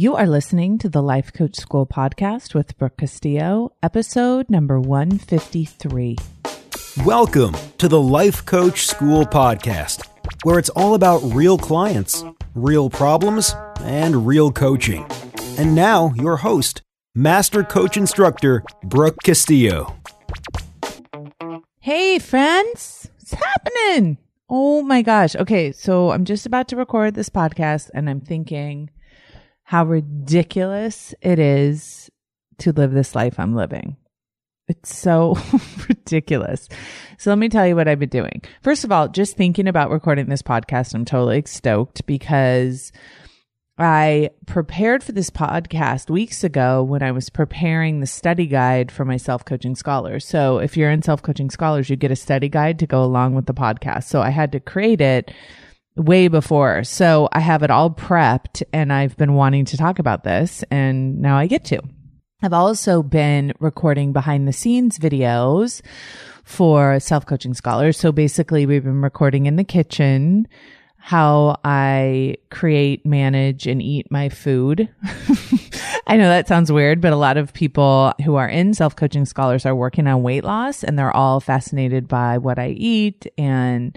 You are listening to the Life Coach School podcast with Brooke Castillo, episode number 153. Welcome to the Life Coach School podcast, where it's all about real clients, real problems, and real coaching. And now, your host, Master Coach Instructor Brooke Castillo. Hey, friends, what's happening? Oh my gosh. Okay, so I'm just about to record this podcast, and I'm thinking, how ridiculous it is to live this life I'm living. It's so ridiculous. So let me tell you what I've been doing. First of all, just thinking about recording this podcast, I'm totally stoked because I prepared for this podcast weeks ago when I was preparing the study guide for my self coaching scholars. So if you're in self coaching scholars, you get a study guide to go along with the podcast. So I had to create it way before. So I have it all prepped and I've been wanting to talk about this and now I get to. I've also been recording behind the scenes videos for self coaching scholars. So basically we've been recording in the kitchen how I create, manage and eat my food. I know that sounds weird, but a lot of people who are in self coaching scholars are working on weight loss and they're all fascinated by what I eat and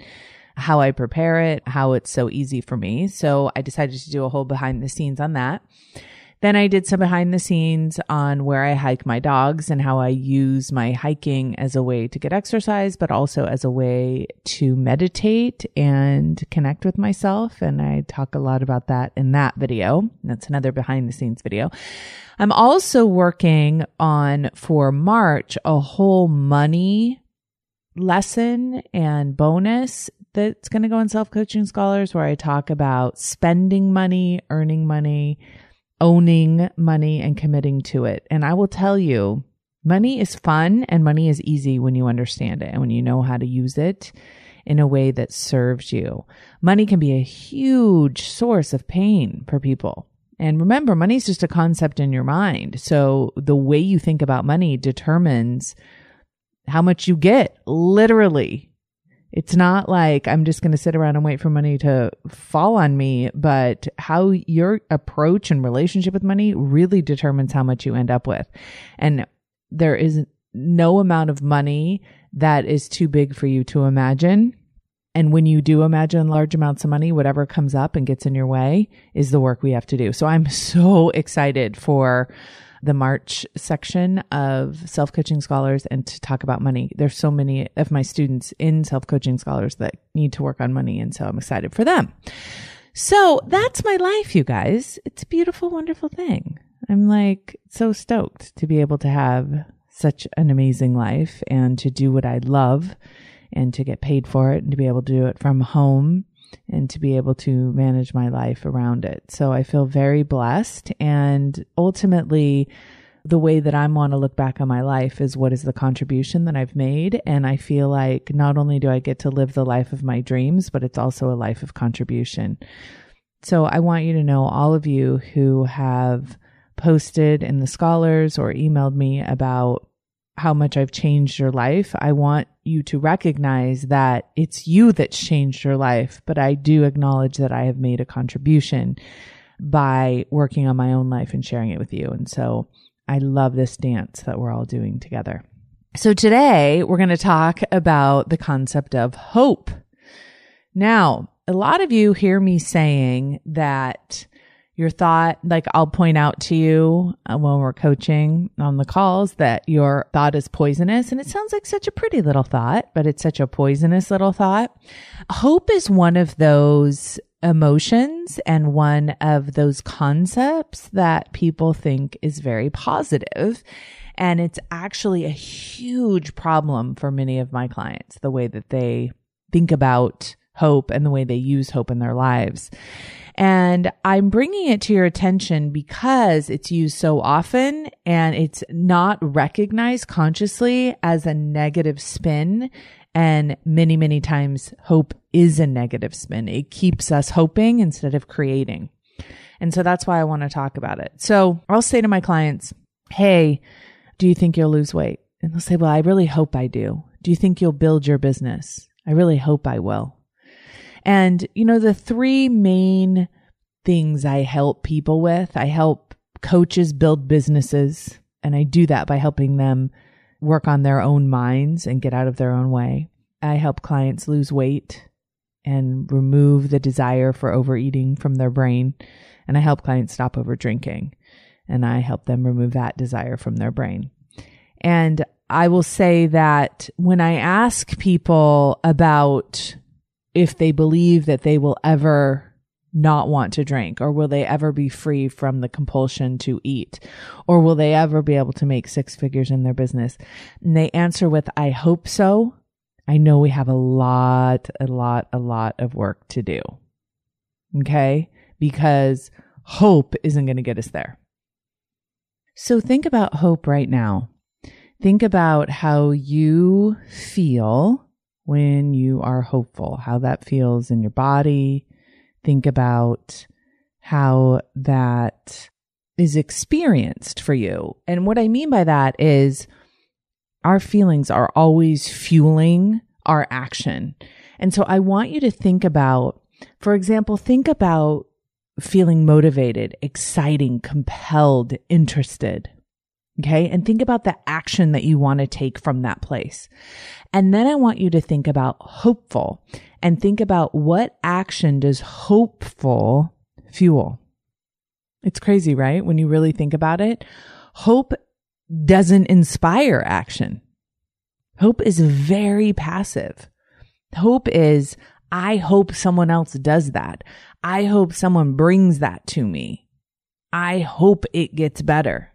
how I prepare it, how it's so easy for me. So I decided to do a whole behind the scenes on that. Then I did some behind the scenes on where I hike my dogs and how I use my hiking as a way to get exercise, but also as a way to meditate and connect with myself. And I talk a lot about that in that video. That's another behind the scenes video. I'm also working on for March a whole money lesson and bonus that's going to go in self coaching scholars where I talk about spending money, earning money, owning money and committing to it. And I will tell you, money is fun and money is easy when you understand it and when you know how to use it in a way that serves you. Money can be a huge source of pain for people. And remember, money is just a concept in your mind. So the way you think about money determines how much you get, literally. It's not like I'm just going to sit around and wait for money to fall on me, but how your approach and relationship with money really determines how much you end up with. And there is no amount of money that is too big for you to imagine. And when you do imagine large amounts of money, whatever comes up and gets in your way is the work we have to do. So I'm so excited for the March section of self coaching scholars and to talk about money. There's so many of my students in self coaching scholars that need to work on money. And so I'm excited for them. So that's my life, you guys. It's a beautiful, wonderful thing. I'm like so stoked to be able to have such an amazing life and to do what I love and to get paid for it and to be able to do it from home and to be able to manage my life around it. So I feel very blessed. And ultimately, the way that I want to look back on my life is what is the contribution that I've made. And I feel like not only do I get to live the life of my dreams, but it's also a life of contribution. So I want you to know, all of you who have posted in the scholars or emailed me about how much I've changed your life. I want you to recognize that it's you that's changed your life, but I do acknowledge that I have made a contribution by working on my own life and sharing it with you. And so I love this dance that we're all doing together. So today we're going to talk about the concept of hope. Now, a lot of you hear me saying that your thought, like I'll point out to you uh, when we're coaching on the calls that your thought is poisonous. And it sounds like such a pretty little thought, but it's such a poisonous little thought. Hope is one of those emotions and one of those concepts that people think is very positive. And it's actually a huge problem for many of my clients, the way that they think about hope and the way they use hope in their lives. And I'm bringing it to your attention because it's used so often and it's not recognized consciously as a negative spin. And many, many times hope is a negative spin. It keeps us hoping instead of creating. And so that's why I want to talk about it. So I'll say to my clients, Hey, do you think you'll lose weight? And they'll say, Well, I really hope I do. Do you think you'll build your business? I really hope I will. And, you know, the three main things I help people with. I help coaches build businesses, and I do that by helping them work on their own minds and get out of their own way. I help clients lose weight and remove the desire for overeating from their brain. And I help clients stop over drinking and I help them remove that desire from their brain. And I will say that when I ask people about if they believe that they will ever not want to drink or will they ever be free from the compulsion to eat or will they ever be able to make six figures in their business? And they answer with i hope so. I know we have a lot a lot a lot of work to do. Okay? Because hope isn't going to get us there. So think about hope right now. Think about how you feel when you are hopeful how that feels in your body think about how that is experienced for you. And what I mean by that is our feelings are always fueling our action. And so I want you to think about, for example, think about feeling motivated, exciting, compelled, interested. Okay. And think about the action that you want to take from that place. And then I want you to think about hopeful and think about what action does hopeful fuel. It's crazy, right? When you really think about it, hope doesn't inspire action. Hope is very passive. Hope is, I hope someone else does that. I hope someone brings that to me. I hope it gets better.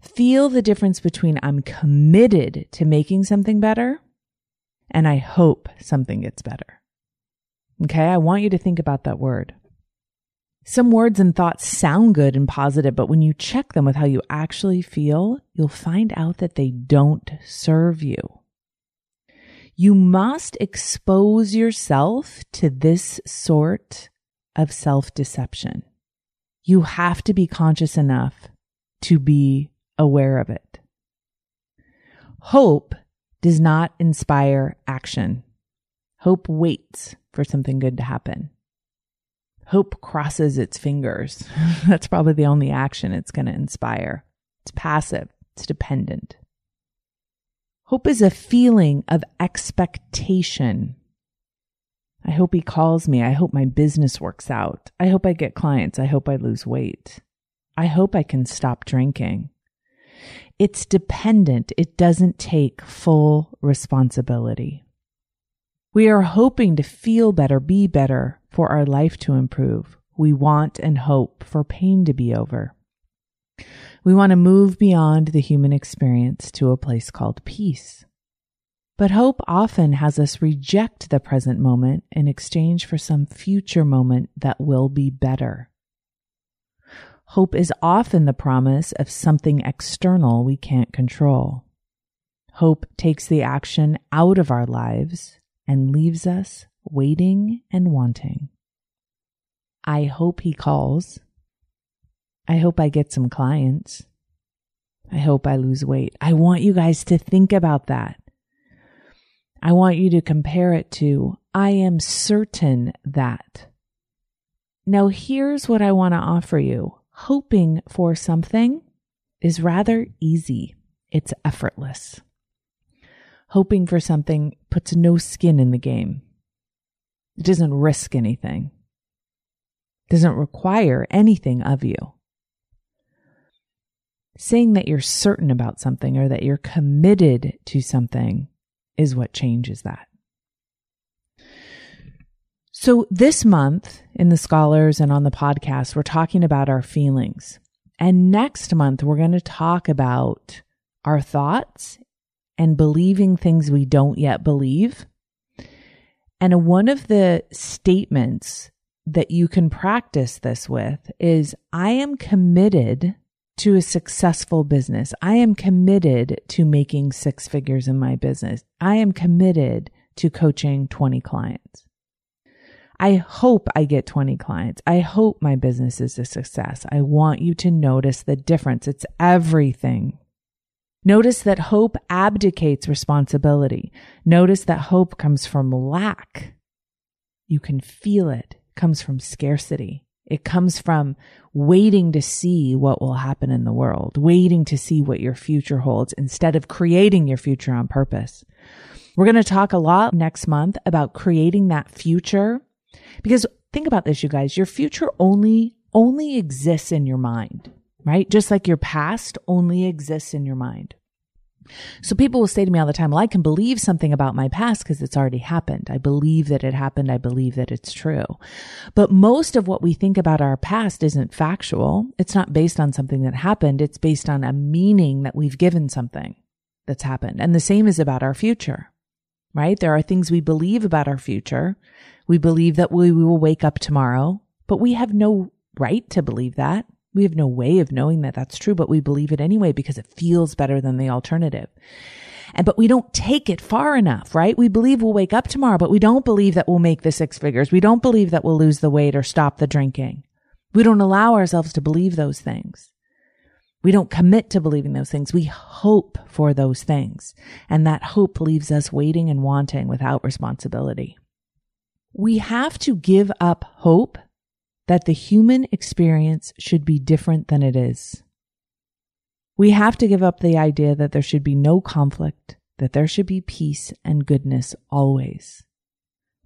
Feel the difference between I'm committed to making something better and I hope something gets better. Okay. I want you to think about that word. Some words and thoughts sound good and positive, but when you check them with how you actually feel, you'll find out that they don't serve you. You must expose yourself to this sort of self deception. You have to be conscious enough to be aware of it. Hope does not inspire action. Hope waits for something good to happen. Hope crosses its fingers. That's probably the only action it's going to inspire. It's passive, it's dependent. Hope is a feeling of expectation. I hope he calls me. I hope my business works out. I hope I get clients. I hope I lose weight. I hope I can stop drinking. It's dependent. It doesn't take full responsibility. We are hoping to feel better, be better, for our life to improve. We want and hope for pain to be over. We want to move beyond the human experience to a place called peace. But hope often has us reject the present moment in exchange for some future moment that will be better. Hope is often the promise of something external we can't control. Hope takes the action out of our lives and leaves us waiting and wanting. I hope he calls. I hope I get some clients. I hope I lose weight. I want you guys to think about that. I want you to compare it to, I am certain that. Now, here's what I want to offer you hoping for something is rather easy. It's effortless. Hoping for something puts no skin in the game. It doesn't risk anything. It doesn't require anything of you. Saying that you're certain about something or that you're committed to something is what changes that. So this month in the scholars and on the podcast, we're talking about our feelings. And next month, we're going to talk about our thoughts and believing things we don't yet believe. And one of the statements that you can practice this with is I am committed to a successful business. I am committed to making six figures in my business. I am committed to coaching 20 clients. I hope I get 20 clients. I hope my business is a success. I want you to notice the difference. It's everything. Notice that hope abdicates responsibility. Notice that hope comes from lack. You can feel it. comes from scarcity. It comes from waiting to see what will happen in the world, waiting to see what your future holds instead of creating your future on purpose. We're going to talk a lot next month about creating that future because think about this, you guys. Your future only, only exists in your mind, right? Just like your past only exists in your mind. So people will say to me all the time, well, I can believe something about my past because it's already happened. I believe that it happened. I believe that it's true. But most of what we think about our past isn't factual. It's not based on something that happened. It's based on a meaning that we've given something that's happened. And the same is about our future, right? There are things we believe about our future. We believe that we we will wake up tomorrow, but we have no right to believe that. We have no way of knowing that that's true, but we believe it anyway because it feels better than the alternative. And, but we don't take it far enough, right? We believe we'll wake up tomorrow, but we don't believe that we'll make the six figures. We don't believe that we'll lose the weight or stop the drinking. We don't allow ourselves to believe those things. We don't commit to believing those things. We hope for those things. And that hope leaves us waiting and wanting without responsibility. We have to give up hope that the human experience should be different than it is. We have to give up the idea that there should be no conflict, that there should be peace and goodness always.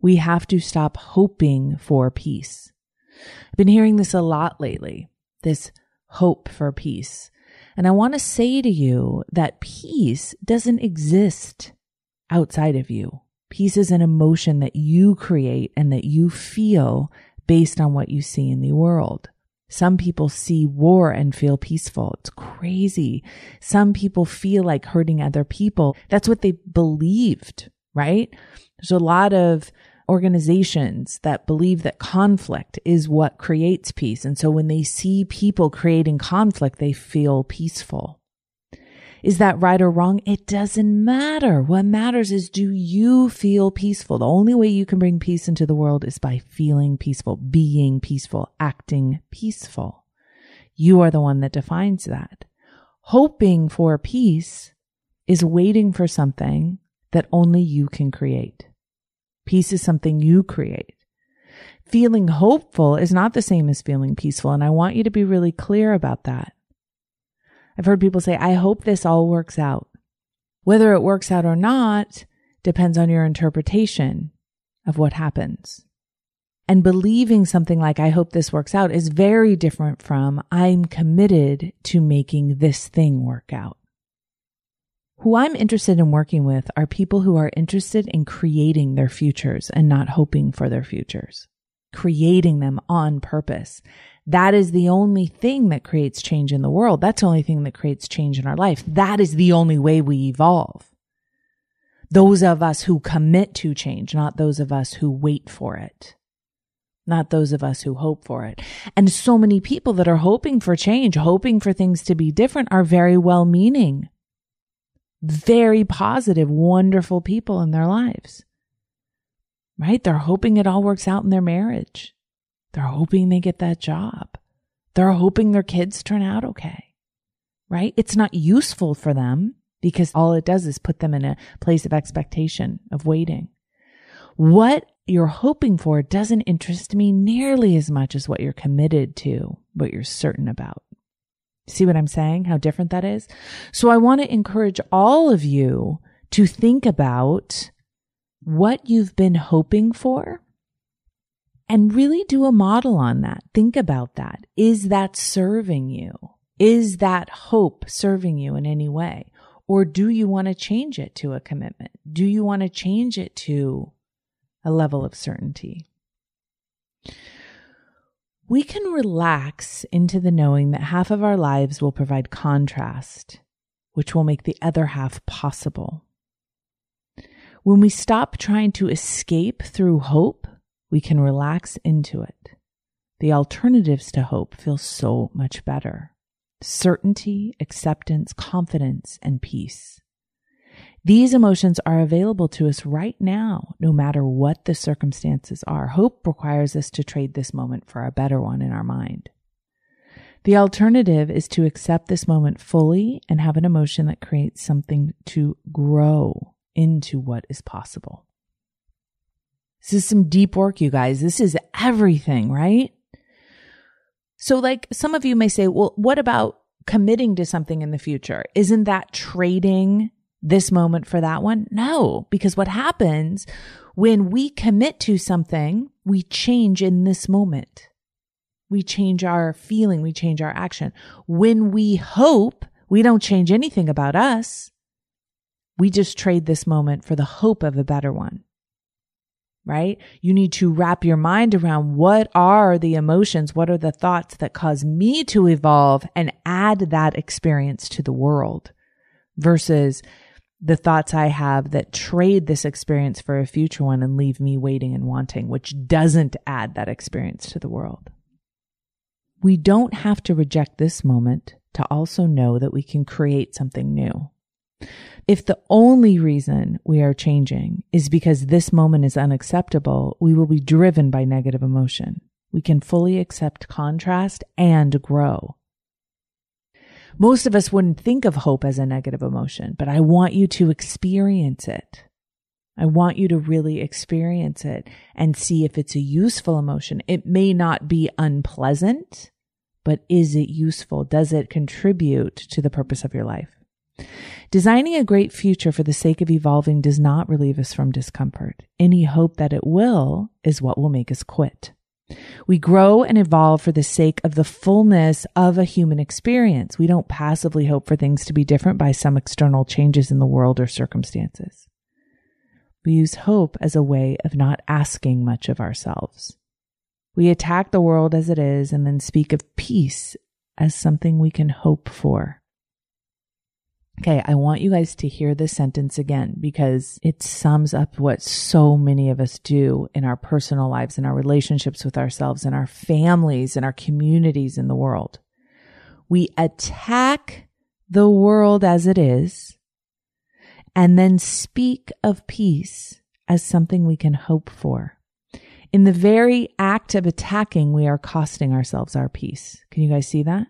We have to stop hoping for peace. I've been hearing this a lot lately, this hope for peace. And I want to say to you that peace doesn't exist outside of you. Peace is an emotion that you create and that you feel based on what you see in the world. Some people see war and feel peaceful. It's crazy. Some people feel like hurting other people. That's what they believed, right? There's a lot of organizations that believe that conflict is what creates peace. And so when they see people creating conflict, they feel peaceful. Is that right or wrong? It doesn't matter. What matters is do you feel peaceful? The only way you can bring peace into the world is by feeling peaceful, being peaceful, acting peaceful. You are the one that defines that. Hoping for peace is waiting for something that only you can create. Peace is something you create. Feeling hopeful is not the same as feeling peaceful. And I want you to be really clear about that. I've heard people say, I hope this all works out. Whether it works out or not depends on your interpretation of what happens. And believing something like, I hope this works out is very different from, I'm committed to making this thing work out. Who I'm interested in working with are people who are interested in creating their futures and not hoping for their futures, creating them on purpose that is the only thing that creates change in the world. That's the only thing that creates change in our life. That is the only way we evolve. Those of us who commit to change, not those of us who wait for it. Not those of us who hope for it. And so many people that are hoping for change, hoping for things to be different are very well meaning, very positive, wonderful people in their lives. Right? They're hoping it all works out in their marriage. They're hoping they get that job. They're hoping their kids turn out okay, right? It's not useful for them because all it does is put them in a place of expectation, of waiting. What you're hoping for doesn't interest me nearly as much as what you're committed to, what you're certain about. See what I'm saying? How different that is? So I want to encourage all of you to think about what you've been hoping for and really do a model on that. Think about that. Is that serving you? Is that hope serving you in any way? Or do you want to change it to a commitment? Do you want to change it to a level of certainty? We can relax into the knowing that half of our lives will provide contrast, which will make the other half possible. When we stop trying to escape through hope we can relax into it. The alternatives to hope feel so much better. Certainty, acceptance, confidence, and peace. These emotions are available to us right now, no matter what the circumstances are. Hope requires us to trade this moment for a better one in our mind. The alternative is to accept this moment fully and have an emotion that creates something to grow into what is possible. This is some deep work, you guys. This is everything, right? So, like some of you may say, well, what about committing to something in the future? Isn't that trading this moment for that one? No, because what happens when we commit to something, we change in this moment. We change our feeling, we change our action. When we hope, we don't change anything about us. We just trade this moment for the hope of a better one. Right? You need to wrap your mind around what are the emotions, what are the thoughts that cause me to evolve and add that experience to the world versus the thoughts I have that trade this experience for a future one and leave me waiting and wanting, which doesn't add that experience to the world. We don't have to reject this moment to also know that we can create something new. If the only reason we are changing is because this moment is unacceptable, we will be driven by negative emotion. We can fully accept contrast and grow. Most of us wouldn't think of hope as a negative emotion, but I want you to experience it. I want you to really experience it and see if it's a useful emotion. It may not be unpleasant, but is it useful? Does it contribute to the purpose of your life? Designing a great future for the sake of evolving does not relieve us from discomfort. Any hope that it will is what will make us quit. We grow and evolve for the sake of the fullness of a human experience. We don't passively hope for things to be different by some external changes in the world or circumstances. We use hope as a way of not asking much of ourselves. We attack the world as it is and then speak of peace as something we can hope for. Okay, I want you guys to hear this sentence again because it sums up what so many of us do in our personal lives, in our relationships with ourselves, in our families, in our communities, in the world. We attack the world as it is and then speak of peace as something we can hope for. In the very act of attacking, we are costing ourselves our peace. Can you guys see that?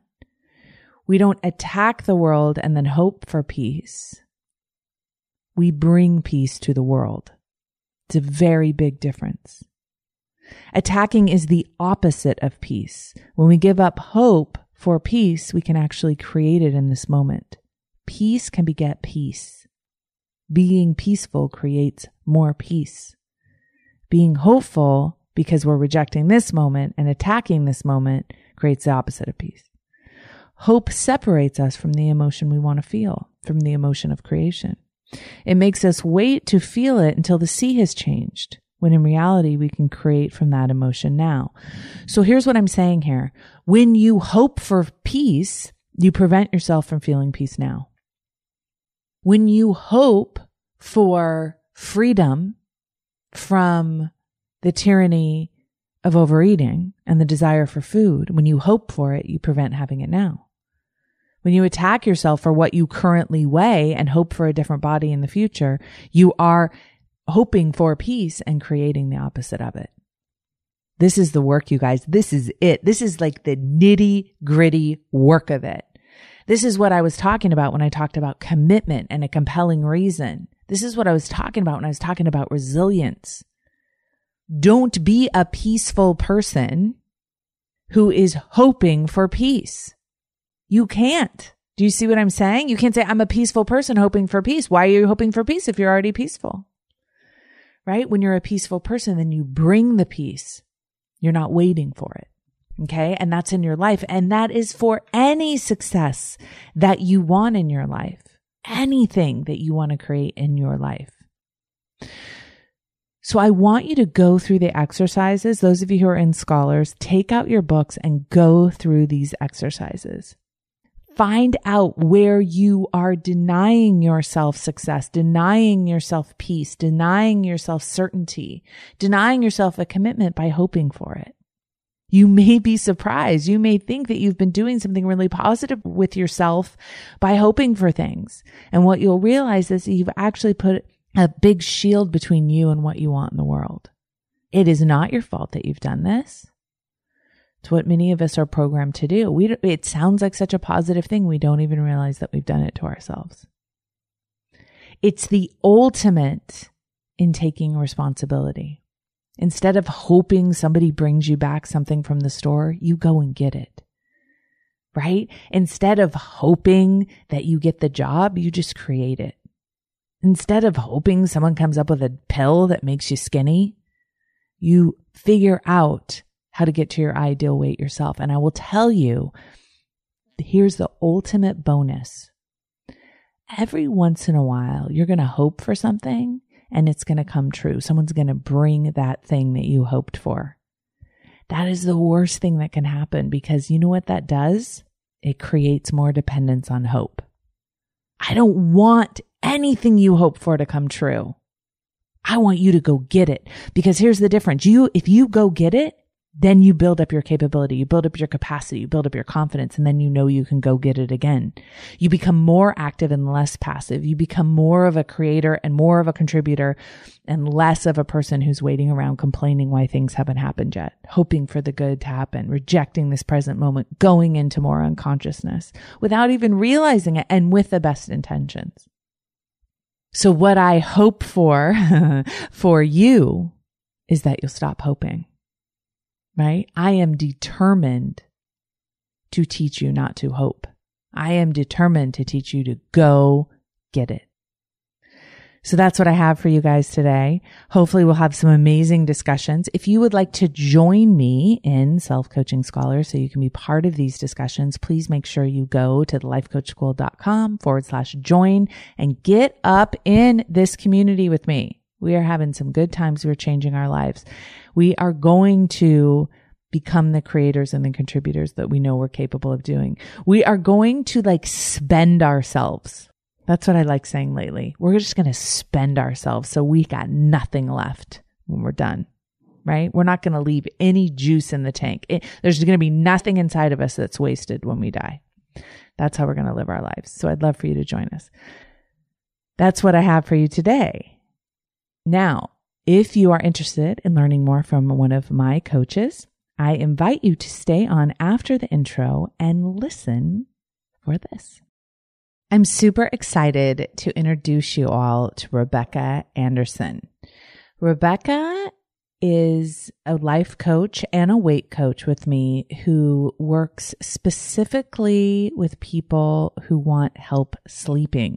We don't attack the world and then hope for peace. We bring peace to the world. It's a very big difference. Attacking is the opposite of peace. When we give up hope for peace, we can actually create it in this moment. Peace can beget peace. Being peaceful creates more peace. Being hopeful because we're rejecting this moment and attacking this moment creates the opposite of peace. Hope separates us from the emotion we want to feel, from the emotion of creation. It makes us wait to feel it until the sea has changed, when in reality we can create from that emotion now. So here's what I'm saying here. When you hope for peace, you prevent yourself from feeling peace now. When you hope for freedom from the tyranny of overeating and the desire for food, when you hope for it, you prevent having it now. When you attack yourself for what you currently weigh and hope for a different body in the future, you are hoping for peace and creating the opposite of it. This is the work, you guys. This is it. This is like the nitty gritty work of it. This is what I was talking about when I talked about commitment and a compelling reason. This is what I was talking about when I was talking about resilience. Don't be a peaceful person who is hoping for peace. You can't. Do you see what I'm saying? You can't say, I'm a peaceful person hoping for peace. Why are you hoping for peace if you're already peaceful? Right? When you're a peaceful person, then you bring the peace. You're not waiting for it. Okay. And that's in your life. And that is for any success that you want in your life, anything that you want to create in your life. So I want you to go through the exercises. Those of you who are in scholars, take out your books and go through these exercises. Find out where you are denying yourself success, denying yourself peace, denying yourself certainty, denying yourself a commitment by hoping for it. You may be surprised. You may think that you've been doing something really positive with yourself by hoping for things. And what you'll realize is you've actually put a big shield between you and what you want in the world. It is not your fault that you've done this. It's what many of us are programmed to do. We, it sounds like such a positive thing. We don't even realize that we've done it to ourselves. It's the ultimate in taking responsibility. Instead of hoping somebody brings you back something from the store, you go and get it. Right? Instead of hoping that you get the job, you just create it. Instead of hoping someone comes up with a pill that makes you skinny, you figure out how to get to your ideal weight yourself. And I will tell you, here's the ultimate bonus. Every once in a while, you're going to hope for something and it's going to come true. Someone's going to bring that thing that you hoped for. That is the worst thing that can happen because you know what that does? It creates more dependence on hope. I don't want anything you hope for to come true. I want you to go get it because here's the difference. You, if you go get it, then you build up your capability, you build up your capacity, you build up your confidence, and then you know you can go get it again. You become more active and less passive. You become more of a creator and more of a contributor and less of a person who's waiting around complaining why things haven't happened yet, hoping for the good to happen, rejecting this present moment, going into more unconsciousness without even realizing it and with the best intentions. So what I hope for, for you is that you'll stop hoping right? I am determined to teach you not to hope. I am determined to teach you to go get it. So that's what I have for you guys today. Hopefully we'll have some amazing discussions. If you would like to join me in Self Coaching Scholars so you can be part of these discussions, please make sure you go to the lifecoachschool.com forward slash join and get up in this community with me. We are having some good times. We're changing our lives. We are going to become the creators and the contributors that we know we're capable of doing. We are going to like spend ourselves. That's what I like saying lately. We're just going to spend ourselves so we got nothing left when we're done. Right? We're not going to leave any juice in the tank. It, there's going to be nothing inside of us that's wasted when we die. That's how we're going to live our lives. So I'd love for you to join us. That's what I have for you today. Now, if you are interested in learning more from one of my coaches, I invite you to stay on after the intro and listen for this. I'm super excited to introduce you all to Rebekah Anderson. Rebekah is a life coach and a weight coach with me who works specifically with people who want help sleeping.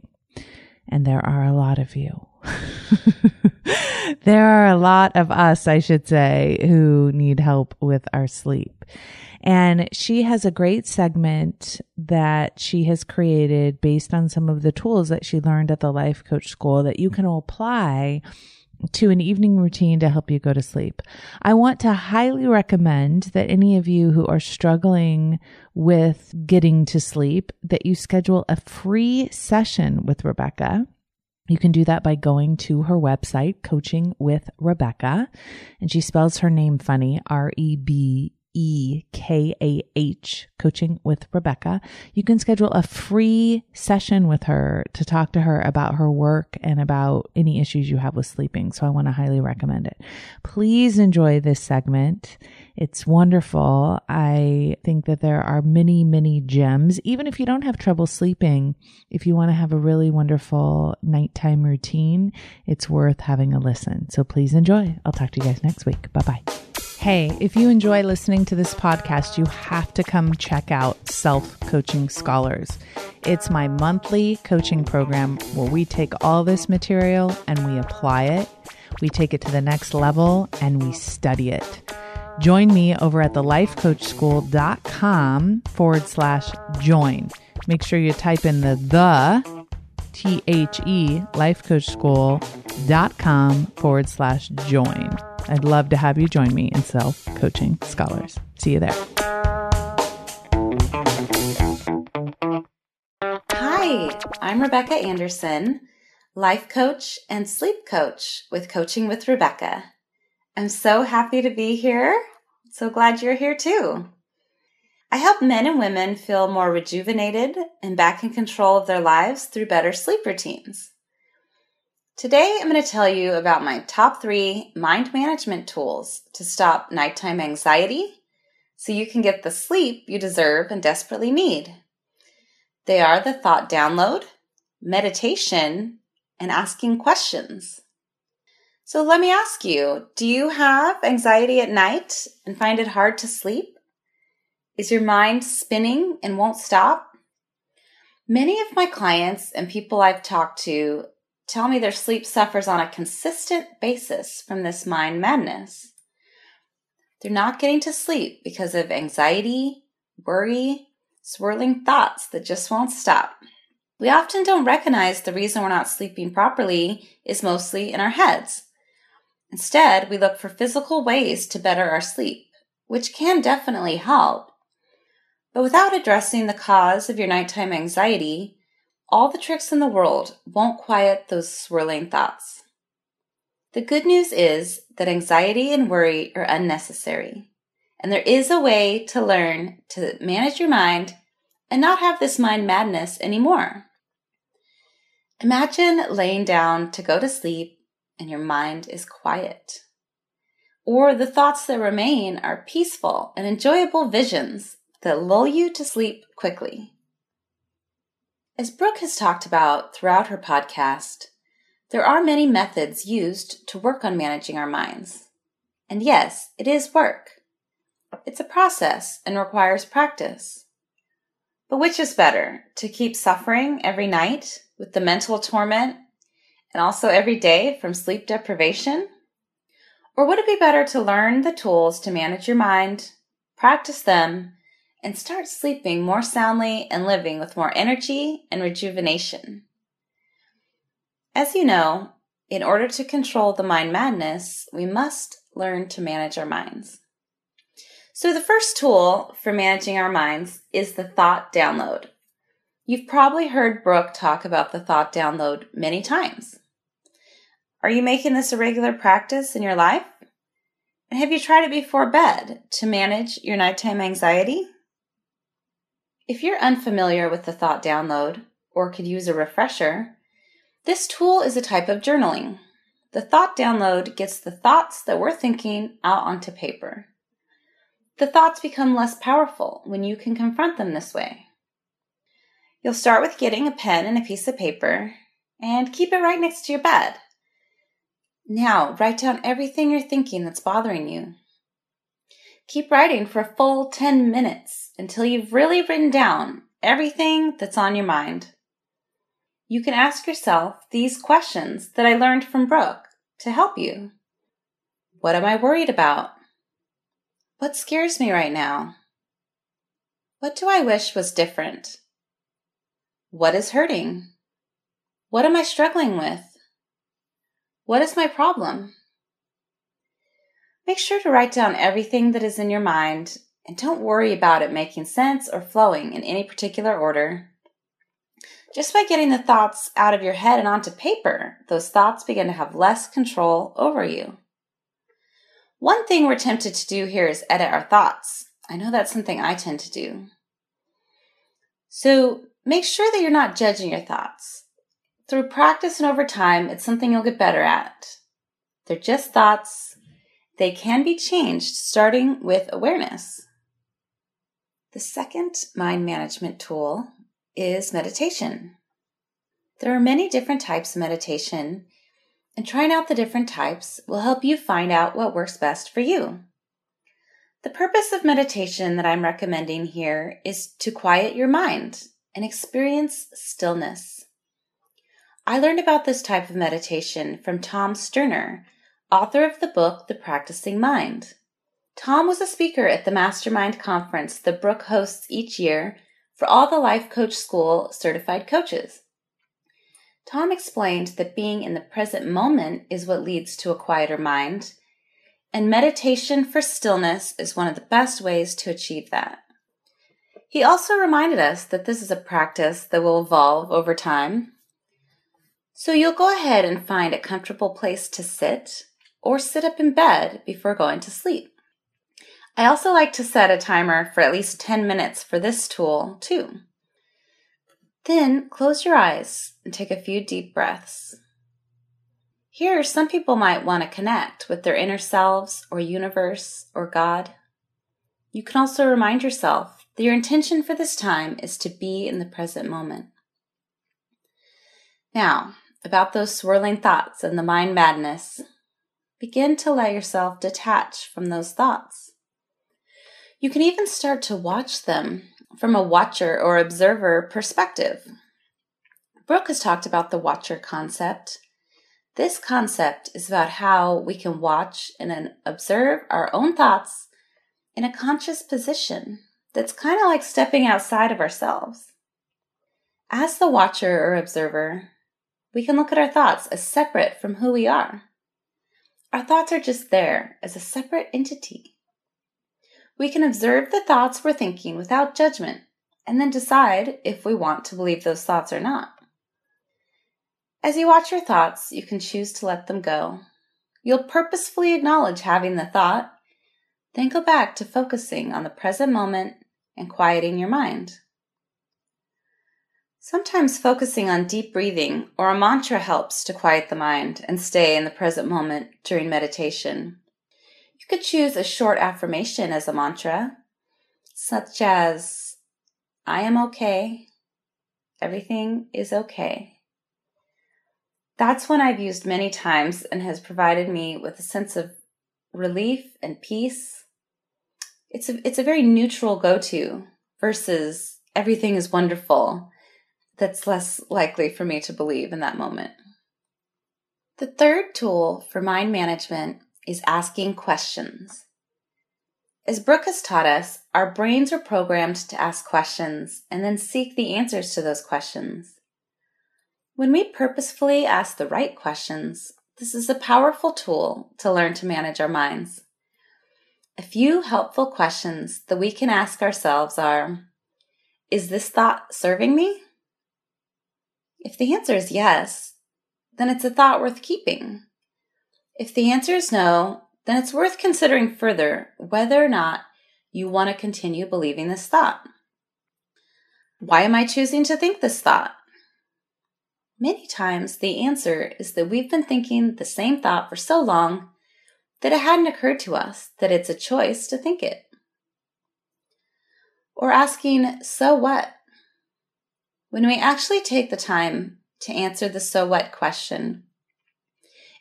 And there are a lot of you. there are a lot of us, I should say, who need help with our sleep. And she has a great segment that she has created based on some of the tools that she learned at the life coach school that you can apply to an evening routine to help you go to sleep. I want to highly recommend that any of you who are struggling with getting to sleep that you schedule a free session with Rebekah you can do that by going to her website, Coaching with Rebekah. And she spells her name funny, R E B E K A H, coaching with Rebekah. You can schedule a free session with her to talk to her about her work and about any issues you have with sleeping. So I want to highly recommend it. Please enjoy this segment. It's wonderful. I think that there are many, many gems. Even if you don't have trouble sleeping, if you want to have a really wonderful nighttime routine, it's worth having a listen. So please enjoy. I'll talk to you guys next week. Bye bye. Hey, if you enjoy listening to this podcast, you have to come check out Self Coaching Scholars. It's my monthly coaching program where we take all this material and we apply it, we take it to the next level, and we study it. Join me over at thelifecoachschool.com forward slash join. Make sure you type in the the T H E lifecoachschool.com forward slash join. I'd love to have you join me in Self Coaching Scholars. See you there. Hi, I'm Rebekah Anderson, life coach and sleep coach with Coaching with Rebekah. I'm so happy to be here. So glad you're here too. I help men and women feel more rejuvenated and back in control of their lives through better sleep routines. Today, I'm going to tell you about my top three mind management tools to stop nighttime anxiety so you can get the sleep you deserve and desperately need. They are the thought download, meditation, and asking questions. So let me ask you do you have anxiety at night and find it hard to sleep? Is your mind spinning and won't stop? Many of my clients and people I've talked to tell me their sleep suffers on a consistent basis from this mind madness. They're not getting to sleep because of anxiety, worry, swirling thoughts that just won't stop. We often don't recognize the reason we're not sleeping properly is mostly in our heads. Instead, we look for physical ways to better our sleep, which can definitely help. But without addressing the cause of your nighttime anxiety, all the tricks in the world won't quiet those swirling thoughts. The good news is that anxiety and worry are unnecessary, and there is a way to learn to manage your mind and not have this mind madness anymore. Imagine laying down to go to sleep and your mind is quiet. Or the thoughts that remain are peaceful and enjoyable visions that lull you to sleep quickly. As Brooke has talked about throughout her podcast, there are many methods used to work on managing our minds. And yes, it is work. It's a process and requires practice. But which is better, to keep suffering every night with the mental torment and also every day from sleep deprivation? Or would it be better to learn the tools to manage your mind, practice them, and start sleeping more soundly and living with more energy and rejuvenation? As you know, in order to control the mind madness, we must learn to manage our minds. So, the first tool for managing our minds is the thought download. You've probably heard Brooke talk about the thought download many times. Are you making this a regular practice in your life? And have you tried it before bed to manage your nighttime anxiety? If you're unfamiliar with the thought download or could use a refresher, this tool is a type of journaling. The thought download gets the thoughts that we're thinking out onto paper. The thoughts become less powerful when you can confront them this way. You'll start with getting a pen and a piece of paper and keep it right next to your bed. Now, write down everything you're thinking that's bothering you. Keep writing for a full 10 minutes until you've really written down everything that's on your mind. You can ask yourself these questions that I learned from Brooke to help you. What am I worried about? What scares me right now? What do I wish was different? What is hurting? What am I struggling with? What is my problem? Make sure to write down everything that is in your mind and don't worry about it making sense or flowing in any particular order. Just by getting the thoughts out of your head and onto paper, those thoughts begin to have less control over you. One thing we're tempted to do here is edit our thoughts. I know that's something I tend to do. So Make sure that you're not judging your thoughts. Through practice and over time, it's something you'll get better at. They're just thoughts. They can be changed starting with awareness. The second mind management tool is meditation. There are many different types of meditation, and trying out the different types will help you find out what works best for you. The purpose of meditation that I'm recommending here is to quiet your mind and experience stillness. I learned about this type of meditation from Tom Sterner, author of the book The Practicing Mind. Tom was a speaker at the Mastermind Conference that Brooke hosts each year for all the Life Coach School certified coaches. Tom explained that being in the present moment is what leads to a quieter mind, and meditation for stillness is one of the best ways to achieve that. He also reminded us that this is a practice that will evolve over time. So you'll go ahead and find a comfortable place to sit or sit up in bed before going to sleep. I also like to set a timer for at least 10 minutes for this tool, too. Then close your eyes and take a few deep breaths. Here, some people might want to connect with their inner selves or universe or God. You can also remind yourself that your intention for this time is to be in the present moment. Now, about those swirling thoughts and the mind madness, begin to let yourself detach from those thoughts. You can even start to watch them from a watcher or observer perspective. Brooke has talked about the watcher concept. This concept is about how we can watch and observe our own thoughts in a conscious position that's kind of like stepping outside of ourselves. As the watcher or observer, we can look at our thoughts as separate from who we are. Our thoughts are just there as a separate entity. We can observe the thoughts we're thinking without judgment and then decide if we want to believe those thoughts or not. As you watch your thoughts, you can choose to let them go. You'll purposefully acknowledge having the thought, then go back to focusing on the present moment and quieting your mind. Sometimes focusing on deep breathing or a mantra helps to quiet the mind and stay in the present moment during meditation. You could choose a short affirmation as a mantra, such as, I am okay. Everything is okay. That's one I've used many times and has provided me with a sense of relief and peace. It's a, it's a very neutral go to versus everything is wonderful that's less likely for me to believe in that moment. The third tool for mind management is asking questions. As Brooke has taught us, our brains are programmed to ask questions and then seek the answers to those questions. When we purposefully ask the right questions, this is a powerful tool to learn to manage our minds. A few helpful questions that we can ask ourselves are Is this thought serving me? If the answer is yes, then it's a thought worth keeping. If the answer is no, then it's worth considering further whether or not you want to continue believing this thought. Why am I choosing to think this thought? Many times the answer is that we've been thinking the same thought for so long that it hadn't occurred to us that it's a choice to think it. Or asking, so what? When we actually take the time to answer the so what question,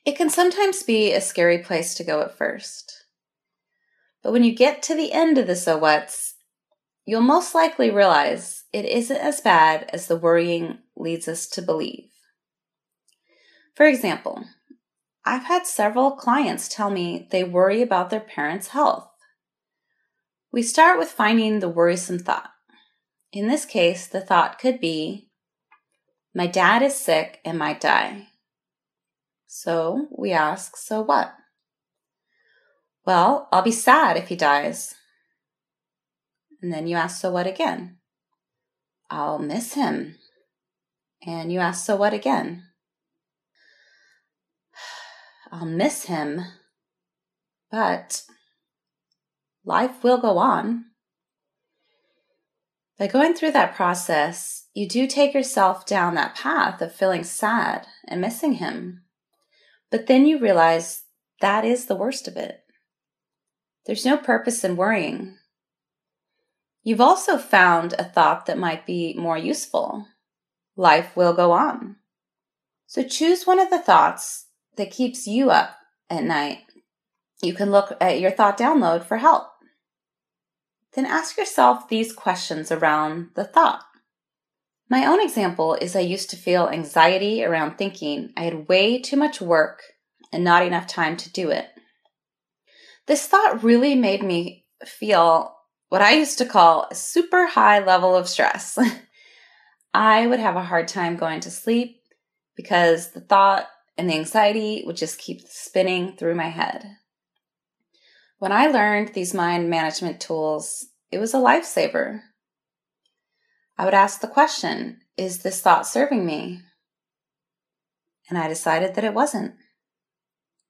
it can sometimes be a scary place to go at first. But when you get to the end of the so whats, you'll most likely realize it isn't as bad as the worrying leads us to believe. For example, I've had several clients tell me they worry about their parents' health. We start with finding the worrisome thought. In this case, the thought could be, My dad is sick and might die. So we ask, So what? Well, I'll be sad if he dies. And then you ask, So what again? I'll miss him. And you ask, So what again? I'll miss him, but life will go on. By going through that process, you do take yourself down that path of feeling sad and missing him. But then you realize that is the worst of it. There's no purpose in worrying. You've also found a thought that might be more useful. Life will go on. So choose one of the thoughts that keeps you up at night. You can look at your thought download for help then ask yourself these questions around the thought. My own example is I used to feel anxiety around thinking I had way too much work and not enough time to do it. This thought really made me feel what I used to call a super high level of stress. I would have a hard time going to sleep because the thought and the anxiety would just keep spinning through my head. When I learned these mind management tools, it was a lifesaver. I would ask the question Is this thought serving me? And I decided that it wasn't.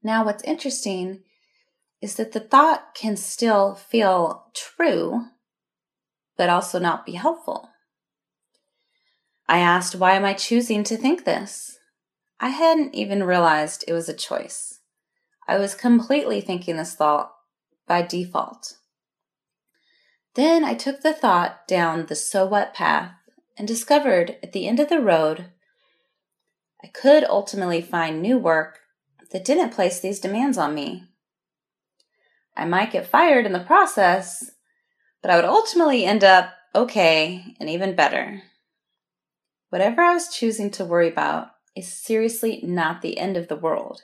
Now, what's interesting is that the thought can still feel true, but also not be helpful. I asked, Why am I choosing to think this? I hadn't even realized it was a choice. I was completely thinking this thought by default. Then I took the thought down the so what path and discovered at the end of the road I could ultimately find new work that didn't place these demands on me. I might get fired in the process, but I would ultimately end up okay and even better. Whatever I was choosing to worry about is seriously not the end of the world.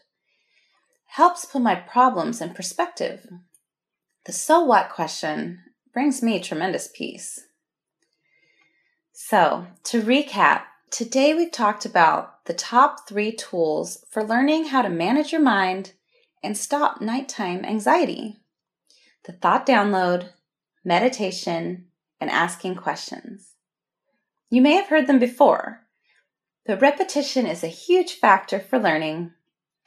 Helps put my problems in perspective. The so what question brings me tremendous peace. So, to recap, today we've talked about the top three tools for learning how to manage your mind and stop nighttime anxiety the thought download, meditation, and asking questions. You may have heard them before, but repetition is a huge factor for learning,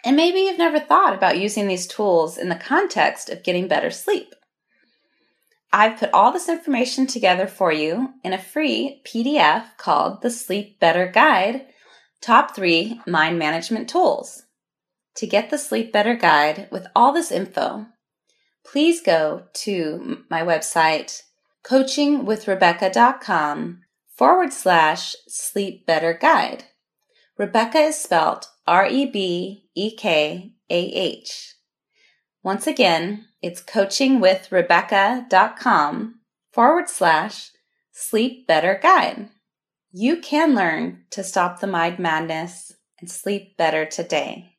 and maybe you've never thought about using these tools in the context of getting better sleep. I've put all this information together for you in a free PDF called the Sleep Better Guide Top 3 Mind Management Tools. To get the Sleep Better Guide with all this info, please go to my website, coachingwithrebekah.com forward slash sleep better guide. Rebekah is spelled R E B E K A H. Once again, it's coachingwithrebekah.com forward slash sleep better guide. You can learn to stop the mind madness and sleep better today.